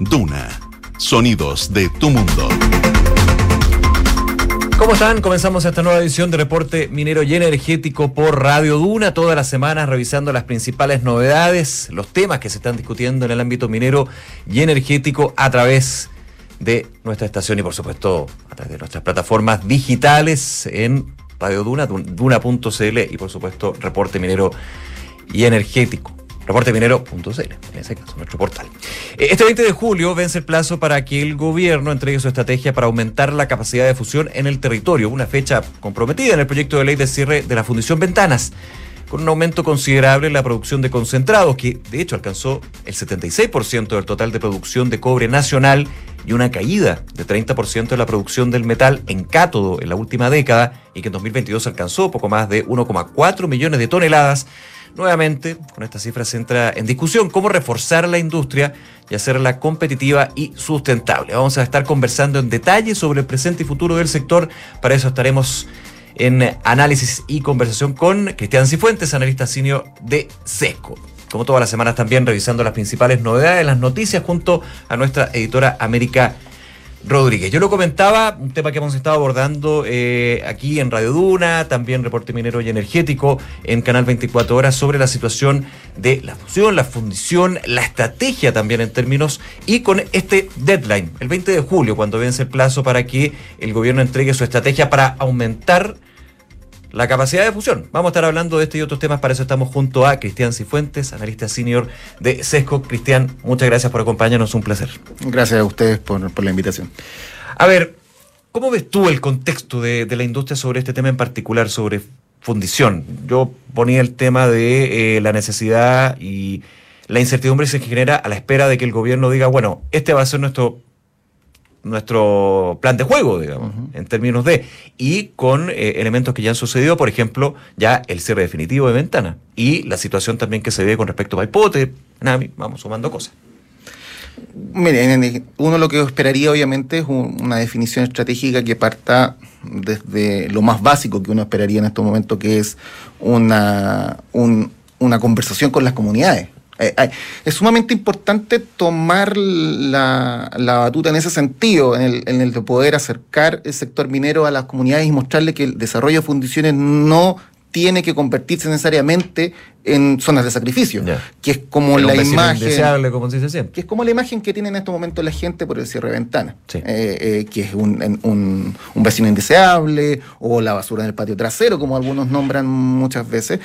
Duna. Sonidos de tu mundo. ¿Cómo están? Comenzamos esta nueva edición de Reporte Minero y Energético por Radio Duna, todas las semanas revisando las principales novedades, los temas que se están discutiendo en el ámbito minero y energético a través de nuestra estación y por supuesto a través de nuestras plataformas digitales en Radio Duna, duna.cl y por supuesto Reporte Minero y Energético reporteminero.cl, en ese caso, nuestro portal. Eh, este 20 de julio vence el plazo para que el gobierno entregue su estrategia para aumentar la capacidad de fusión en el territorio, una fecha comprometida en el proyecto de ley de cierre de la Fundición Ventanas, con un aumento considerable en la producción de concentrados, que de hecho alcanzó el 76% del total de producción de cobre nacional y una caída de 30% en la producción del metal en cátodo en la última década y que en 2022 alcanzó poco más de 1,4 millones de toneladas Nuevamente, con esta cifra se entra en discusión cómo reforzar la industria y hacerla competitiva y sustentable. Vamos a estar conversando en detalle sobre el presente y futuro del sector. Para eso estaremos en análisis y conversación con Cristian Cifuentes, analista senior de SECO. Como todas las semanas también revisando las principales novedades, las noticias junto a nuestra editora América Rodríguez. Yo lo comentaba, un tema que hemos estado abordando eh, aquí en Radio Duna, también Reporte Minero y Energético en Canal 24 Horas sobre la situación de la fusión, la fundición, la estrategia también en términos y con este deadline, el 20 de julio, cuando vence el plazo para que el gobierno entregue su estrategia para aumentar la capacidad de fusión. Vamos a estar hablando de este y otros temas, para eso estamos junto a Cristian Cifuentes, analista senior de SESCO. Cristian, muchas gracias por acompañarnos, un placer. Gracias a ustedes por, la invitación. A ver, ¿cómo ves tú el contexto de, la industria sobre este tema en particular, sobre fundición? Yo ponía el tema de eh, la necesidad y la incertidumbre se genera a la espera de que el gobierno diga, bueno, este va a ser nuestro nuestro plan de juego, digamos, en términos de, y con eh, elementos que ya han sucedido, por ejemplo, ya el cierre definitivo de ventana y la situación también que se ve con respecto a Paipote, Nami, vamos sumando cosas. Mire, uno lo que esperaría obviamente es una definición estratégica que parta desde lo más básico que uno esperaría en estos momentos, que es una, una conversación con las comunidades. Eh, es sumamente importante tomar la, batuta en ese sentido, en el, en el, de poder acercar el sector minero a las comunidades y mostrarle que el desarrollo de fundiciones no tiene que convertirse necesariamente en zonas de sacrificio, que es como la imagen como se dice que es como la imagen que tiene en este momento la gente por el cierre de ventanas, eh, eh, que es un, un, un, vecino indeseable o la basura en el patio trasero, como algunos nombran muchas veces,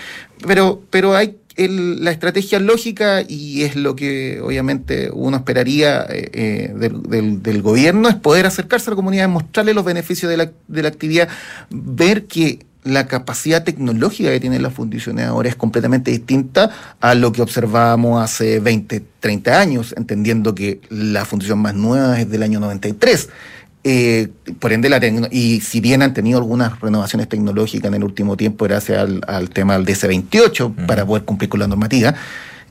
pero, pero hay la estrategia lógica, y es lo que obviamente uno esperaría eh, eh, del, gobierno, es poder acercarse a la comunidad, mostrarle los beneficios de la, de la actividad, ver que la capacidad tecnológica que tienen las fundiciones ahora es completamente distinta a lo que observábamos hace 20, 30 años, entendiendo que la fundición más nueva es del año 93. Eh, por ende, la y si bien han tenido algunas renovaciones tecnológicas en el último tiempo gracias al, tema del DC28 para poder cumplir con la normativa,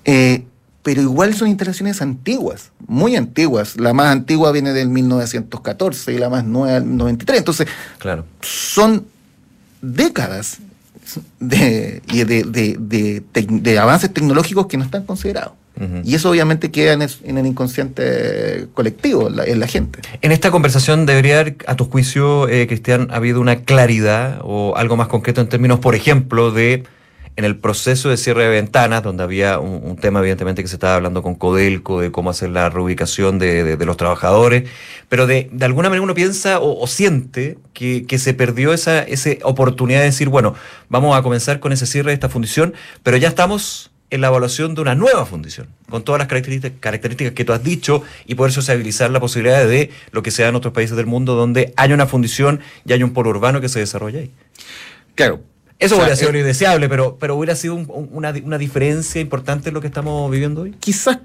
eh, pero igual son instalaciones antiguas, muy antiguas. La más antigua viene del 1914 y la más nueva del 93. Entonces, claro. son décadas de, de, de avances tecnológicos que no están considerados. Y eso obviamente queda en, el inconsciente colectivo, en la, gente. En esta conversación debería haber, a tu juicio, eh, Cristian, habido una claridad o algo más concreto en términos, por ejemplo, de en el proceso de cierre de ventanas, donde había un, tema evidentemente que se estaba hablando con Codelco, de cómo hacer la reubicación de, los trabajadores, pero de, de, alguna manera uno piensa o, siente que, que, se perdió esa, esa oportunidad de decir, bueno, vamos a comenzar con ese cierre de esta fundición, pero ya estamos en la evaluación de una nueva fundición, con todas las características que tú has dicho y poder sociabilizar la posibilidad de lo que sea en otros países del mundo donde haya una fundición y haya un polo urbano que se desarrolle ahí. Claro. Eso hubiera sido eh, indeseable, pero, pero hubiera sido una, una diferencia importante en lo que estamos viviendo hoy. Quizás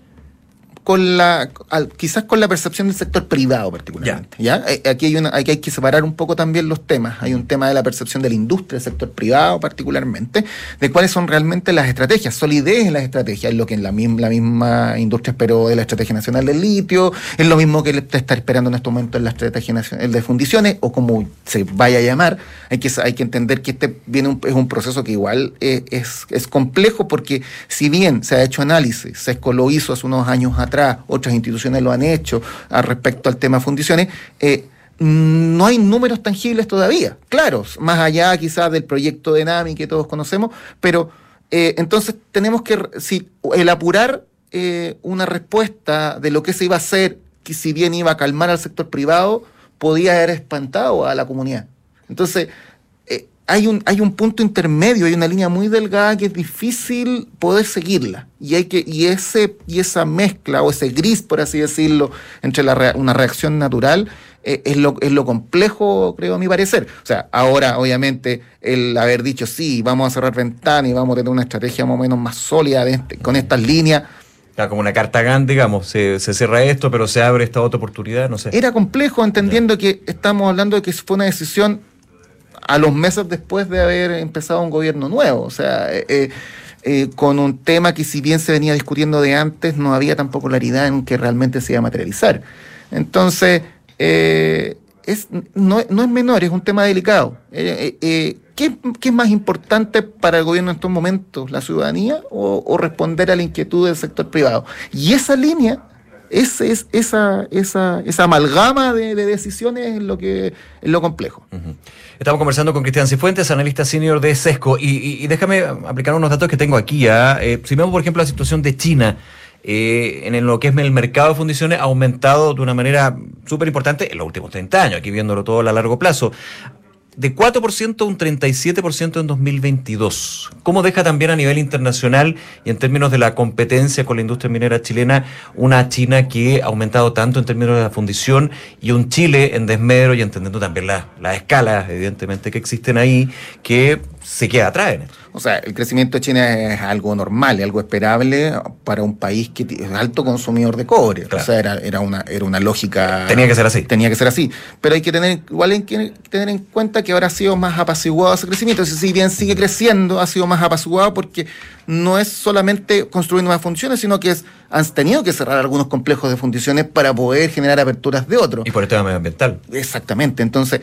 con la, quizás con la percepción del sector privado particularmente. ¿ya? Eh, aquí, hay una, aquí hay que separar un poco también los temas. Hay un tema de la percepción de la industria, del sector privado particularmente, de cuáles son realmente las estrategias, solidez en las estrategias, es lo que en la misma, la misma industria esperó de la Estrategia Nacional del Litio, es lo mismo que está esperando en este momento en la Estrategia Nacional de Fundiciones, o como se vaya a llamar. Hay que, hay que entender que este viene es un proceso que igual eh, es, es complejo porque si bien se ha hecho análisis, SESCO lo hizo hace unos años atrás, otras instituciones lo han hecho al respecto al tema fundiciones. Eh, no hay números tangibles todavía, claros, más allá quizás del proyecto de NAMI que todos conocemos, pero eh, entonces tenemos que, si, el apurar eh, una respuesta de lo que se iba a hacer, que si bien iba a calmar al sector privado, podía haber espantado a la comunidad. Entonces, hay un, hay un punto intermedio, hay una línea muy delgada que es difícil poder seguirla. Y, hay que, y, ese, y esa mezcla o ese gris, por así decirlo, entre la, una reacción natural eh, es, lo, es lo complejo, creo, a mi parecer. O sea, ahora, obviamente, el haber dicho, sí, vamos a cerrar ventanas y vamos a tener una estrategia más o menos más sólida este, con estas líneas. como una carta digamos, se, se, cierra esto, pero se abre esta otra oportunidad, no sé. Era complejo, entendiendo que estamos hablando de que fue una decisión a los meses después de haber empezado un gobierno nuevo. O sea, eh, eh, eh, con un tema que si bien se venía discutiendo de antes, no había tampoco claridad en que realmente se iba a materializar. Entonces, es, no, es menor, es un tema delicado. ¿qué, es más importante para el gobierno en estos momentos, la ciudadanía o, responder a la inquietud del sector privado? Y esa línea es, es, esa, esa, esa amalgama de, decisiones es lo, que, es lo complejo. Estamos conversando con Cristian Cifuentes, analista senior de SESCO, y, déjame aplicar unos datos que tengo aquí. ¿ah? Eh, si vemos, por ejemplo, la situación de China, eh, en lo que es el mercado de fundiciones ha aumentado de una manera súper importante en los últimos 30 años, aquí viéndolo todo a largo plazo de 4% a un 37% en 2022. ¿Cómo deja también a nivel internacional y en términos de la competencia con la industria minera chilena una China que ha aumentado tanto en términos de la fundición y un Chile en desmedro y entendiendo también las escalas, evidentemente, que existen ahí, que se queda atrás en o sea, el crecimiento de China es algo normal, y algo esperable para un país que es alto consumidor de cobre. O sea, era, era, una, era una lógica. Tenía que ser así. Tenía que ser así. Pero hay que tener, igual hay que tener en cuenta que ahora ha sido más apaciguado ese crecimiento. si bien sigue creciendo, ha sido más apaciguado porque no es solamente construir nuevas funciones, sino que es, han tenido que cerrar algunos complejos de fundiciones para poder generar aperturas de otros. Y por el tema medioambiental. Exactamente. Entonces,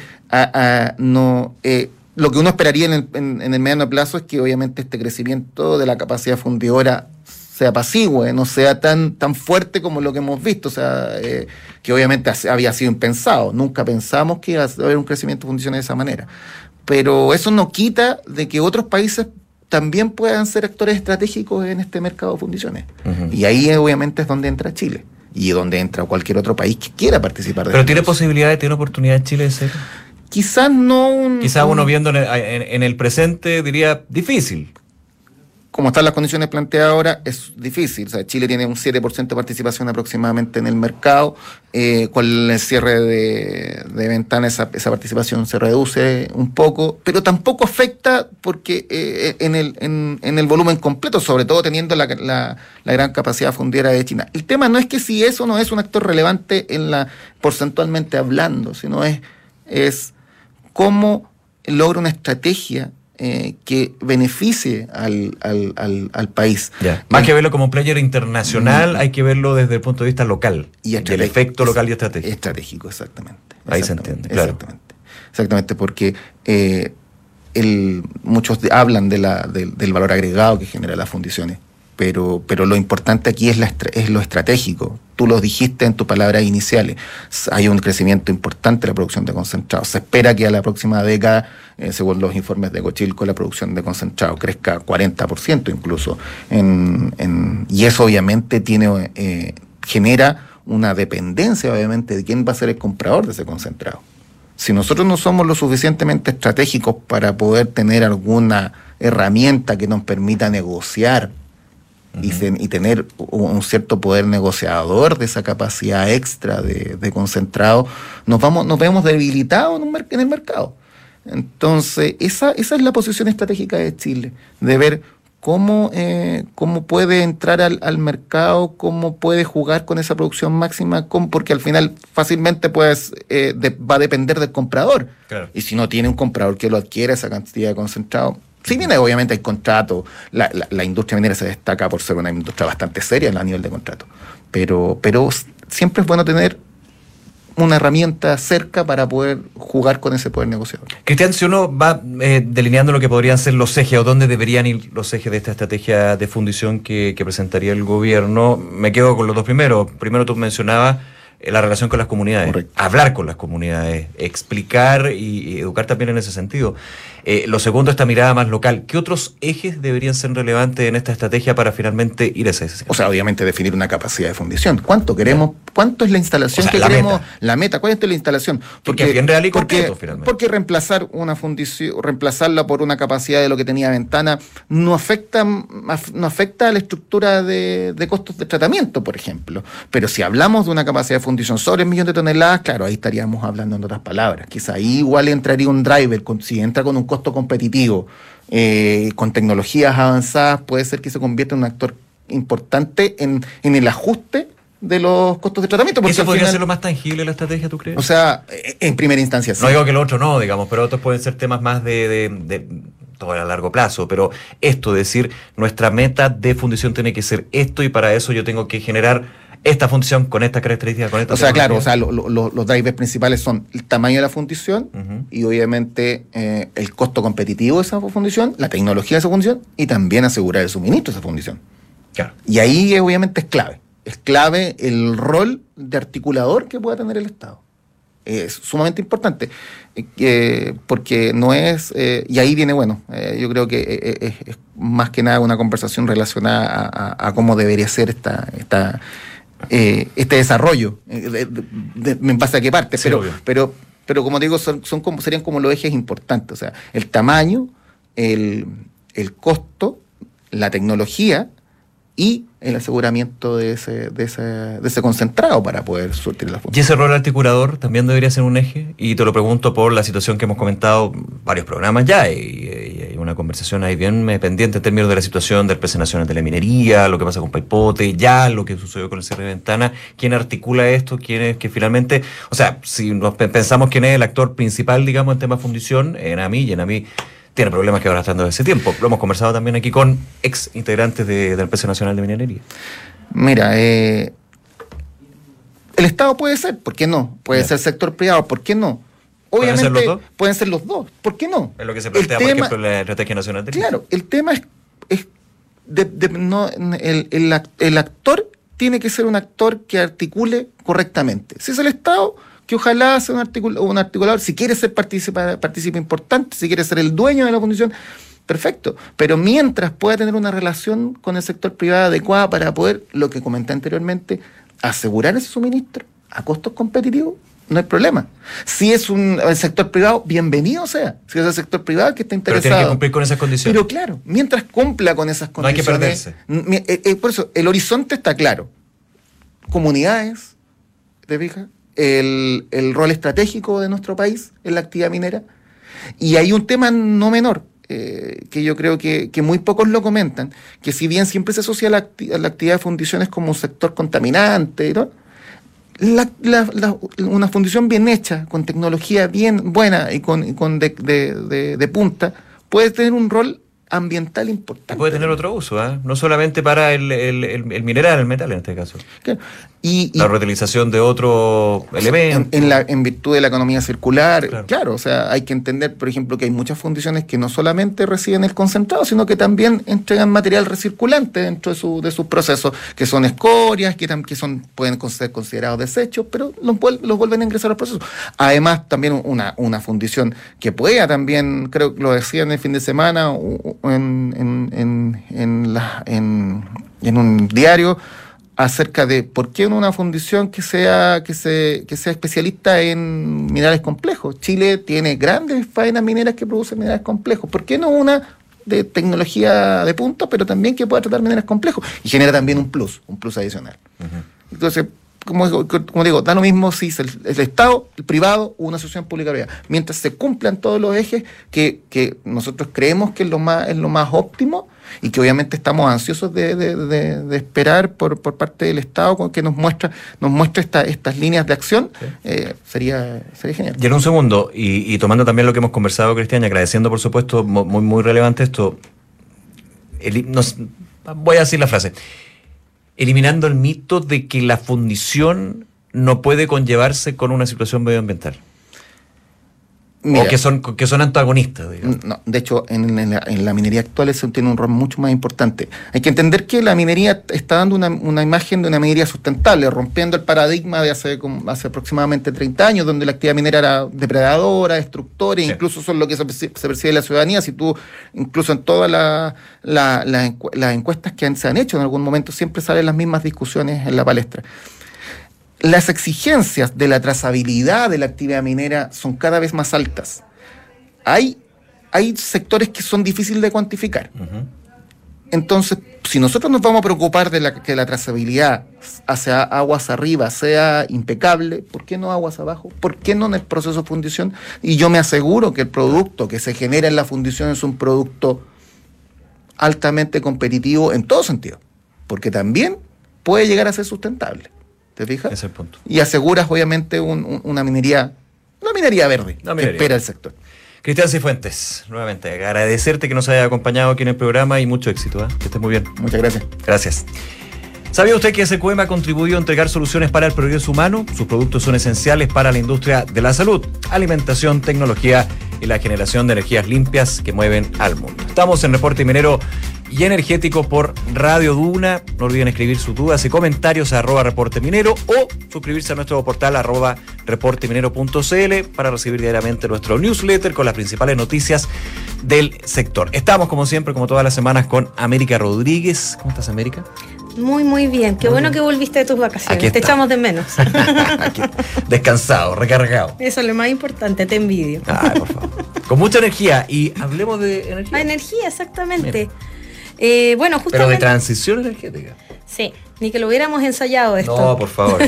no. Eh, lo que uno esperaría en el, en, el mediano plazo es que obviamente este crecimiento de la capacidad fundidora sea apacigüe, no sea tan, tan fuerte como lo que hemos visto, o sea, eh, que obviamente había sido impensado. Nunca pensamos que iba a haber un crecimiento de fundiciones de esa manera. Pero eso no quita de que otros países también puedan ser actores estratégicos en este mercado de fundiciones. Y ahí obviamente es donde entra Chile y donde entra cualquier otro país que quiera participar. De ¿Pero tiene posibilidad de tener oportunidad Chile de ser? Quizás no un... Quizás uno viendo en el, presente diría difícil. Como están las condiciones planteadas ahora, es difícil. O sea, Chile tiene un 7% de participación aproximadamente en el mercado. Eh, con el cierre de, de ventanas, esa, esa, participación se reduce un poco, pero tampoco afecta porque eh, en, el, en, en, el volumen completo, sobre todo teniendo la, la, la, gran capacidad fundiera de China. El tema no es que si eso no es un actor relevante en la porcentualmente hablando, sino es, es cómo logra una estrategia eh, que beneficie al, al, al, país. Más que verlo como player internacional, mm. hay que verlo desde el punto de vista local. Y el efecto local y estratégico. Estratégico, exactamente. Ahí se entiende, claro. Exactamente. Exactamente, porque eh, el, muchos hablan de la, del valor agregado que genera las fundiciones pero, pero lo importante aquí es, la, es lo estratégico. Tú lo dijiste en tus palabras iniciales. Hay un crecimiento importante en la producción de concentrados. Se espera que a la próxima década, eh, según los informes de Cochilco, la producción de concentrado crezca 40% incluso. Y eso obviamente tiene, eh, genera una dependencia, obviamente, de quién va a ser el comprador de ese concentrado. Si nosotros no somos lo suficientemente estratégicos para poder tener alguna herramienta que nos permita negociar y, tener un cierto poder negociador de esa capacidad extra de, concentrado, nos, vamos, nos vemos debilitados en, el mercado. Entonces, esa, esa es la posición estratégica de Chile, de ver cómo, eh, cómo puede entrar al, mercado, cómo puede jugar con esa producción máxima, porque al final fácilmente pues, eh, va a depender del comprador. Y si no tiene un comprador que lo adquiera esa cantidad de concentrado, si bien obviamente hay contrato, la, la, industria minera se destaca por ser una industria bastante seria a nivel de contrato, pero, pero siempre es bueno tener una herramienta cerca para poder jugar con ese poder negociador. Cristian, si uno va eh, delineando lo que podrían ser los ejes o dónde deberían ir los ejes de esta estrategia de fundición que, que presentaría el gobierno, me quedo con los dos primeros. Primero tú mencionabas eh, la relación con las comunidades, hablar con las comunidades, explicar y, educar también en ese sentido. Eh, lo segundo, esta mirada más local. ¿Qué otros ejes deberían ser relevantes en esta estrategia para finalmente ir a ese O sea, obviamente definir una capacidad de fundición. ¿Cuánto queremos? ¿Cuánto es la instalación que queremos? La meta, ¿cuál es la instalación? Porque, bien real y porque, porque reemplazar una fundición, reemplazarla por una capacidad de lo que tenía ventana, no afecta, no afecta a la estructura de, de costos de tratamiento, por ejemplo. Pero si hablamos de una capacidad de fundición sobre un millón de toneladas, claro, ahí estaríamos hablando en otras palabras. Quizá ahí igual entraría un driver, si entra con un costo costo competitivo, eh, con tecnologías avanzadas, puede ser que se convierta en un actor importante en, el ajuste de los costos de tratamiento. Porque ¿Eso podría ser lo más tangible la estrategia, tú crees? O sea, en primera instancia sí. No digo que lo otro no, digamos, pero otros pueden ser temas más de, de, de todo a largo plazo, pero esto, decir, nuestra meta de fundición tiene que ser esto y para eso yo tengo que generar esta función con esta característica, con esta O sea, claro, o sea, los drivers principales son el tamaño de la fundición y obviamente eh, el costo competitivo de esa fundición, la tecnología de esa fundición y también asegurar el suministro de esa fundición. Claro. Y ahí obviamente es clave. Es clave el rol de articulador que pueda tener el Estado. Es sumamente importante, eh, porque no es, eh, y ahí viene, bueno, yo creo que es, más que nada una conversación relacionada a, a cómo debería ser esta, esta, eh, este desarrollo, eh, me pasa a qué parte, pero, pero, pero como digo, son, son como, serían como los ejes importantes, o sea, el tamaño, el, el costo, la tecnología y el aseguramiento de ese, de ese, de ese concentrado para poder surtir la función. ¿Y ese rol articulador también debería ser un eje? Y te lo pregunto por la situación que hemos comentado varios programas ya, y, hay una conversación ahí bien pendiente en términos de la situación del precio nacional de la minería, lo que pasa con Paipote, ya lo que sucedió con el cierre de ventana, quién articula esto, quién es que finalmente, o sea, si nos pensamos quién es el actor principal, digamos, en tema fundición, en a mí y en a mí tiene problemas que ahora están desde ese tiempo. Lo hemos conversado también aquí con ex integrantes de, del Precio Nacional de Minería. Mira, eh, el Estado puede ser, ¿por qué no? Puede ser sector privado, ¿por qué no? Obviamente ¿Pueden ser, los dos? pueden ser los dos, ¿por qué no? Es lo que se plantea, por ejemplo, en la Estrategia Nacional de Claro, el tema es, es no, el, el, el actor tiene que ser un actor que articule correctamente. Si es el Estado, que ojalá sea un, articulador, si quiere ser partícipe importante, si quiere ser el dueño de la fundición, perfecto. Pero mientras pueda tener una relación con el sector privado adecuada para poder, lo que comenté anteriormente, asegurar ese suministro a costos competitivos, no hay problema. Si es un el sector privado, bienvenido sea. Si es el sector privado que está interesado. Pero tiene que cumplir con esas condiciones. Pero claro, mientras cumpla con esas condiciones. No hay que perderse. Eh, eh, por eso, el horizonte está claro. Comunidades, ¿te fijas? El, rol estratégico de nuestro país en la actividad minera. Y hay un tema no menor, eh, que yo creo que, muy pocos lo comentan, que si bien siempre se asocia la, la actividad de fundiciones como un sector contaminante, una fundición bien hecha, con tecnología bien buena y con, con de, de, punta, puede tener un rol ambiental importante. Puede tener otro uso, ¿eh? no solamente para el, el, el, mineral, el metal en este caso. Y, la reutilización de otro elemento. En, la, en virtud de la economía circular, claro. o sea, hay que entender, por ejemplo, que hay muchas fundiciones que no solamente reciben el concentrado, sino que también entregan material recirculante dentro de, su, de sus procesos, que son escorias, que, que son, pueden ser considerados desechos, pero los, los vuelven a ingresar al proceso. Además, también una, una fundición que pueda también, creo que lo decían el fin de semana, en, en, en, la, en, en un diario acerca de por qué una fundición que sea, que, se, que sea especialista en minerales complejos. Chile tiene grandes faenas mineras que producen minerales complejos. ¿Por qué no una de tecnología de punta, pero también que pueda tratar minerales complejos? Y genera también un plus, un plus adicional. Entonces, como, como, digo, da lo mismo si es el, Estado, el privado o una asociación pública privada. Mientras se cumplan todos los ejes que, que, nosotros creemos que es lo más, es lo más óptimo y que obviamente estamos ansiosos de, de, esperar por, por, parte del Estado que nos muestra, nos muestre esta, estas líneas de acción, eh, sería, sería genial. Y en un segundo, y, y, tomando también lo que hemos conversado, Cristian, y agradeciendo por supuesto, muy, muy relevante esto, nos, voy a decir la frase eliminando el mito de que la fundición no puede conllevarse con una situación medioambiental o que son, que son antagonistas. No, de hecho, en, la, minería actual eso tiene un rol mucho más importante. Hay que entender que la minería está dando una, imagen de una minería sustentable, rompiendo el paradigma de hace, hace aproximadamente 30 años, donde la actividad minera era depredadora, destructora, incluso son lo que se, percibe en la ciudadanía. Si tú, incluso en todas las encuestas que se han hecho en algún momento, siempre salen las mismas discusiones en la palestra las exigencias de la trazabilidad de la actividad minera son cada vez más altas. Hay, hay sectores que son difíciles de cuantificar. Entonces, si nosotros nos vamos a preocupar de la, que la trazabilidad hacia aguas arriba sea impecable, ¿por qué no aguas abajo? ¿Por qué no en el proceso de fundición? Y yo me aseguro que el producto que se genera en la fundición es un producto altamente competitivo en todo sentido, porque también puede llegar a ser sustentable. ¿Te fijas? Ese es el punto. Y aseguras, obviamente, una minería, una minería verde que espera el sector. Cristian Cifuentes, nuevamente, agradecerte que nos haya acompañado aquí en el programa y mucho éxito. ¿eh? Que estés muy bien. Muchas gracias. Gracias. ¿Sabía usted que SQM ha contribuido a entregar soluciones para el progreso humano? Sus productos son esenciales para la industria de la salud, alimentación, tecnología y la generación de energías limpias que mueven al mundo. Estamos en Reporte Minero y Energético por Radio Duna. No olviden escribir sus dudas y comentarios a arroba reporte minero o suscribirse a nuestro portal arroba reporteminero.cl para recibir diariamente nuestro newsletter con las principales noticias del sector. Estamos como siempre, como todas las semanas, con América Rodríguez. ¿Cómo estás, América? Muy, muy bien. Qué bueno que volviste de tus vacaciones. Te echamos de menos. Descansado, recargado. Eso es lo más importante, te envidio. por favor. Con mucha energía. Y hablemos de energía. Ah, energía, exactamente. Eh, bueno, justamente. Pero de transición energética. Sí, ni que lo hubiéramos ensayado esto. No, por favor.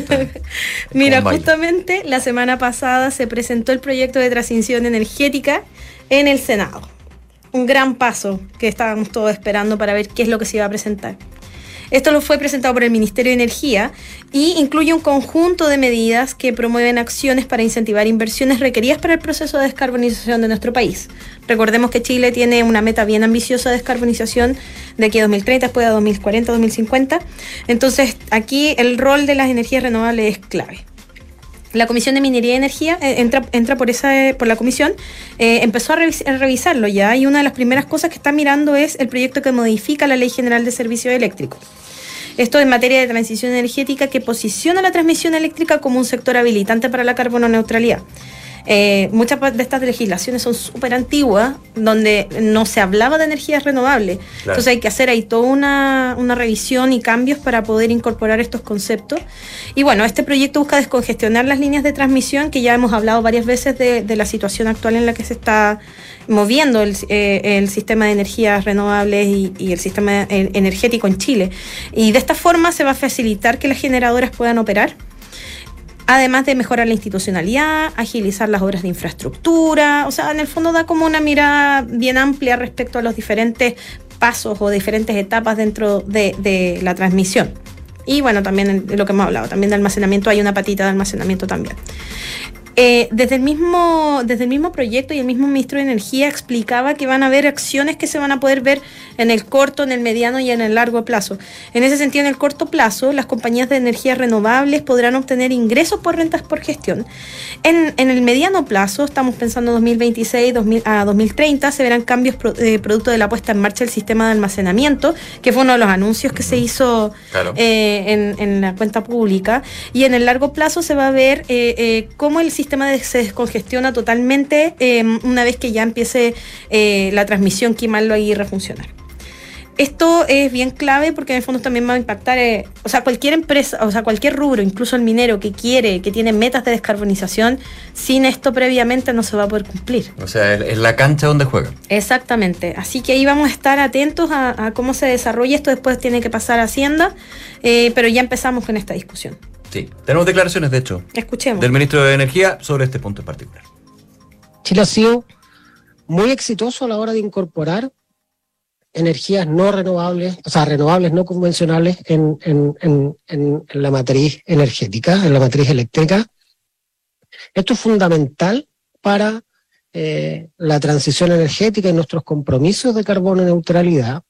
Mira, justamente la semana pasada se presentó el proyecto de transición energética en el Senado. Un gran paso que estábamos todos esperando para ver qué es lo que se iba a presentar. Esto lo fue presentado por el Ministerio de Energía y incluye un conjunto de medidas que promueven acciones para incentivar inversiones requeridas para el proceso de descarbonización de nuestro país. Recordemos que Chile tiene una meta bien ambiciosa de descarbonización de aquí a 2030, después a 2040, 2050. Entonces, aquí el rol de las energías renovables es clave la Comisión de Minería y Energía eh, entra, entra por esa por la comisión, eh, empezó a, revisarlo ya y una de las primeras cosas que está mirando es el proyecto que modifica la Ley General de Servicios Eléctricos. Esto en materia de transición energética que posiciona la transmisión eléctrica como un sector habilitante para la carbono neutralidad. Eh, muchas de estas legislaciones son súper antiguas, donde no se hablaba de energías renovables. Entonces hay que hacer ahí toda una, revisión y cambios para poder incorporar estos conceptos. Y bueno, este proyecto busca descongestionar las líneas de transmisión, que ya hemos hablado varias veces de, la situación actual en la que se está moviendo el, eh, sistema de energías renovables y, y, el sistema energético en Chile. Y de esta forma se va a facilitar que las generadoras puedan operar además de mejorar la institucionalidad, agilizar las obras de infraestructura, o sea, en el fondo da como una mirada bien amplia respecto a los diferentes pasos o diferentes etapas dentro de, la transmisión. Y bueno, también lo que hemos hablado, también de almacenamiento, hay una patita de almacenamiento también. Eh, desde, el mismo, desde el mismo proyecto y el mismo ministro de Energía explicaba que van a haber acciones que se van a poder ver en el corto, en el mediano y en el largo plazo. En ese sentido, en el corto plazo, las compañías de energías renovables podrán obtener ingresos por rentas por gestión. En, el mediano plazo, estamos pensando 2026 a 2030, se verán cambios eh, producto de la puesta en marcha del sistema de almacenamiento, que fue uno de los anuncios que se hizo eh, en, la cuenta pública. Y en el largo plazo se va a ver cómo el sistema sistema se descongestiona totalmente em, una vez que ya empiece eh, la transmisión, quemarlo ahí y refuncionar. Esto es bien clave porque en el fondo también va a impactar, eh, o sea, cualquier empresa, o sea, cualquier rubro, incluso el minero que quiere, que tiene metas de descarbonización, sin esto previamente no se va a poder cumplir. O sea, es la cancha donde juega. Exactamente. Así que ahí vamos a estar atentos a, cómo se desarrolla esto. Después tiene que pasar a Hacienda, eh, pero ya empezamos con esta discusión. Sí, tenemos declaraciones, de hecho, Escuchemos. del ministro de Energía sobre este punto en particular. Chile ha sido muy exitoso a la hora de incorporar energías no renovables, o sea, renovables no convencionales en, la matriz energética, en la matriz eléctrica. Esto es fundamental para eh, la transición energética y nuestros compromisos de carbono neutralidad,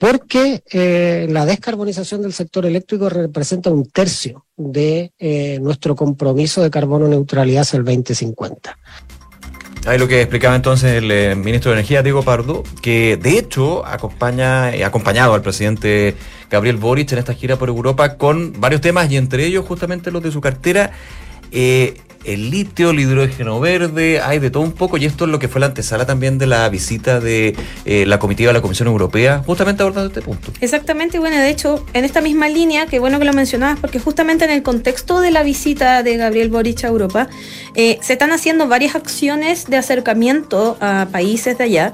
porque eh, la descarbonización del sector eléctrico representa un tercio de eh, nuestro compromiso de carbono neutralidad hacia el 2050. Ahí lo que explicaba entonces el eh, ministro de Energía, Diego Pardo, que de hecho acompaña, acompañado al presidente Gabriel Boric en esta gira por Europa con varios temas y entre ellos justamente los de su cartera. El litio, el hidrógeno verde, hay de todo un poco y esto es lo que fue la antesala también de la visita de eh, la comitiva de la Comisión Europea, justamente abordando este punto. Exactamente, bueno, de hecho, en esta misma línea, que bueno que lo mencionabas, porque justamente en el contexto de la visita de Gabriel Boric a Europa, eh, se están haciendo varias acciones de acercamiento a países de allá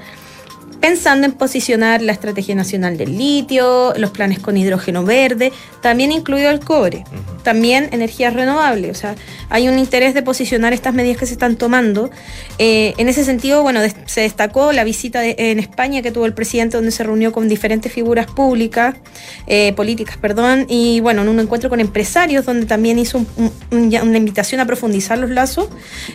pensando en posicionar la Estrategia Nacional del Litio, los planes con hidrógeno verde, también incluido el cobre, también energías renovables. O sea, hay un interés de posicionar estas medidas que se están tomando. Eh, en ese sentido, bueno, se destacó la visita en España que tuvo el presidente, donde se reunió con diferentes figuras públicas, eh, políticas, perdón, y bueno, en un encuentro con empresarios, donde también hizo una invitación a profundizar los lazos.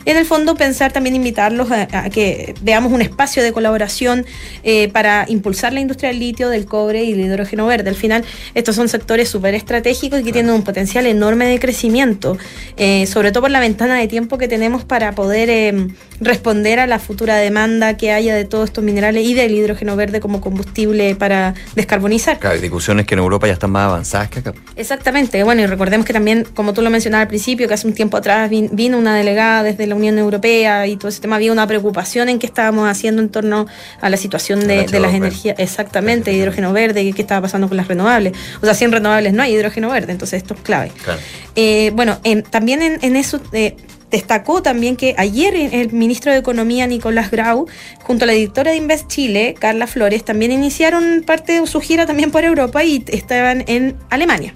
En el fondo, pensar también invitarlos a que veamos un espacio de colaboración eh, para impulsar la industria del litio, del cobre y del hidrógeno verde. Al final, estos son sectores súper estratégicos y que tienen un potencial enorme de crecimiento, eh, sobre todo por la ventana de tiempo que tenemos para poder eh, responder a la futura demanda que haya de todos estos minerales y del hidrógeno verde como combustible para descarbonizar. Claro, hay discusiones que en Europa ya están más avanzadas que acá. Exactamente, bueno, y recordemos que también, como tú lo mencionabas al principio, que hace un tiempo atrás vino una delegada desde la Unión Europea y todo ese tema, había una preocupación en qué estábamos haciendo en torno a la situación de, las energías, exactamente, hidrógeno verde, qué estaba pasando con las renovables. O sea, sin renovables no hay hidrógeno verde, entonces esto es clave. Eh, bueno, también en, eso... Eh, destacó también que ayer el ministro de Economía, Nicolás Grau, junto a la directora de Invest Chile, Carla Flores, también iniciaron parte de su gira también por Europa y estaban en Alemania.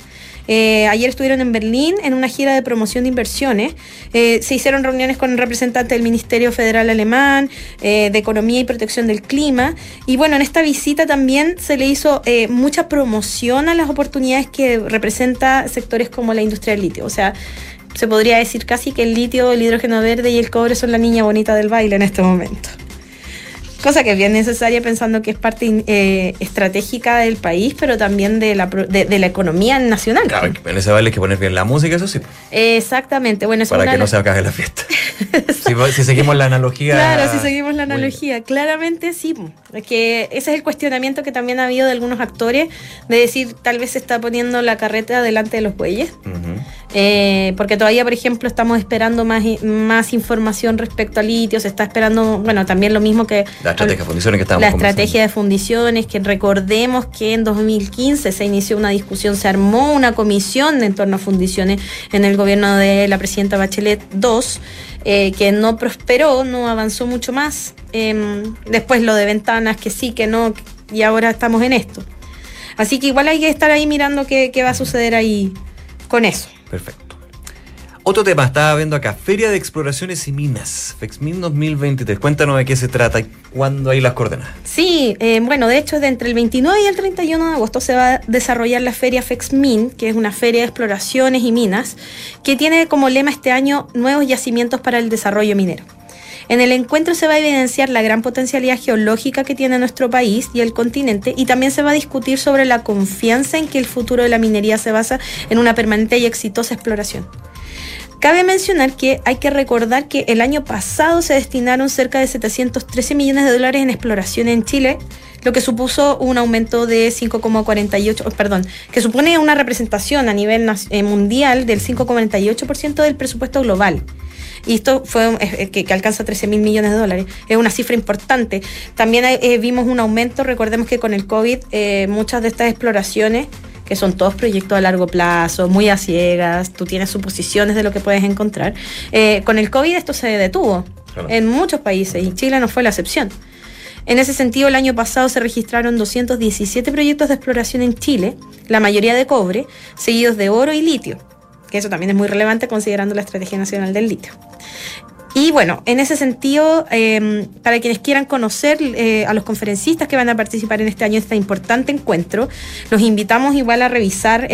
Eh, ayer estuvieron en Berlín en una gira de promoción de inversiones. Eh, se hicieron reuniones con representantes del Ministerio Federal Alemán, eh, de Economía y Protección del Clima. Y bueno, en esta visita también se le hizo mucha promoción a las oportunidades que representa sectores como la industria del litio. O sea, se podría decir casi que el litio, el hidrógeno verde y el cobre son la niña bonita del baile en este momento cosa que es bien necesaria pensando que es parte eh, estratégica del país, pero también de la, de, la economía nacional. Claro, en ese baile hay que poner bien la música, eso sí. Exactamente, bueno, Para que no se acabe la fiesta. si, seguimos la analogía. Claro, si seguimos la analogía, claramente sí. Que ese es el cuestionamiento que también ha habido de algunos actores, de decir, tal vez se está poniendo la carreta delante de los bueyes. Eh, porque todavía, por ejemplo, estamos esperando más, más información respecto al litio, se está esperando, bueno, también lo mismo que... La estrategia de fundiciones que estamos La estrategia de fundiciones, que recordemos que en 2015 se inició una discusión, se armó una comisión en torno a fundiciones en el gobierno de la presidenta Bachelet II, eh, que no prosperó, no avanzó mucho más. Em, después lo de ventanas, que sí, que no, y ahora estamos en esto. Así que igual hay que estar ahí mirando qué, qué va a suceder ahí con eso. Perfecto. Otro tema, estaba viendo acá, Feria de Exploraciones y Minas, FEXMIN 2023. Cuéntanos de qué se trata y cuándo hay las coordenadas. Sí, eh, bueno, de hecho, de entre el 29 y el 31 de agosto se va a desarrollar la Feria FEXMIN, que es una feria de exploraciones y minas, que tiene como lema este año nuevos yacimientos para el desarrollo minero. En el encuentro se va a evidenciar la gran potencialidad geológica que tiene nuestro país y el continente y también se va a discutir sobre la confianza en que el futuro de la minería se basa en una permanente y exitosa exploración. Cabe mencionar que hay que recordar que el año pasado se destinaron cerca de 713 millones de dólares en exploración en Chile, lo que supuso un aumento de 5,48, perdón, que supone una representación a nivel eh, mundial del 5,48% del presupuesto global. Y esto fue eh, que, alcanza 13 mil millones de dólares. Es una cifra importante. También eh, vimos un aumento, recordemos que con el COVID eh, muchas de estas exploraciones que son todos proyectos a largo plazo, muy a ciegas, tú tienes suposiciones de lo que puedes encontrar. con el COVID esto se detuvo en muchos países y Chile no fue la excepción. En ese sentido, el año pasado se registraron 217 proyectos de exploración en Chile, la mayoría de cobre, seguidos de oro y litio que eso también es muy relevante considerando la Estrategia Nacional del Litio. Y bueno, en ese sentido, em, para quienes quieran conocer eh, a los conferencistas que van a participar en este año, este importante encuentro, los invitamos igual a revisar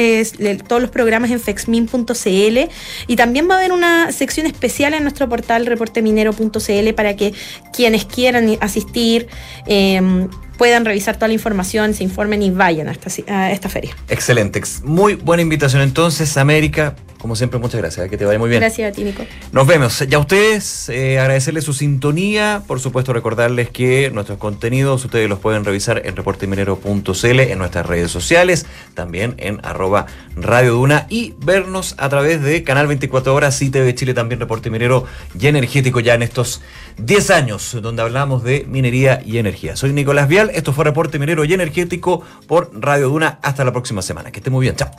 todos los programas en fexmin.cl y también va a haber una sección especial en nuestro portal reporteminero.cl para que quienes quieran asistir em, puedan revisar toda la información, se informen y vayan a esta, a esta feria. Excelente. Muy buena invitación entonces, América. Como siempre, muchas gracias. Que te vaya muy bien. Gracias a ti, Nico. Nos vemos. Ya a ustedes, eh, agradecerles su sintonía. Por supuesto, recordarles que nuestros contenidos ustedes los pueden revisar en reporteminero.cl, en nuestras redes sociales, también en arroba Radio Duna y vernos a través de Canal 24 Horas y TV Chile, también Reporte Minero y Energético ya en estos 10 años, donde hablamos de minería y energía. Soy Nicolás Vial. Esto fue Reporte Minero y Energético por Radio Duna. Hasta la próxima semana. Que esté muy bien. Chao.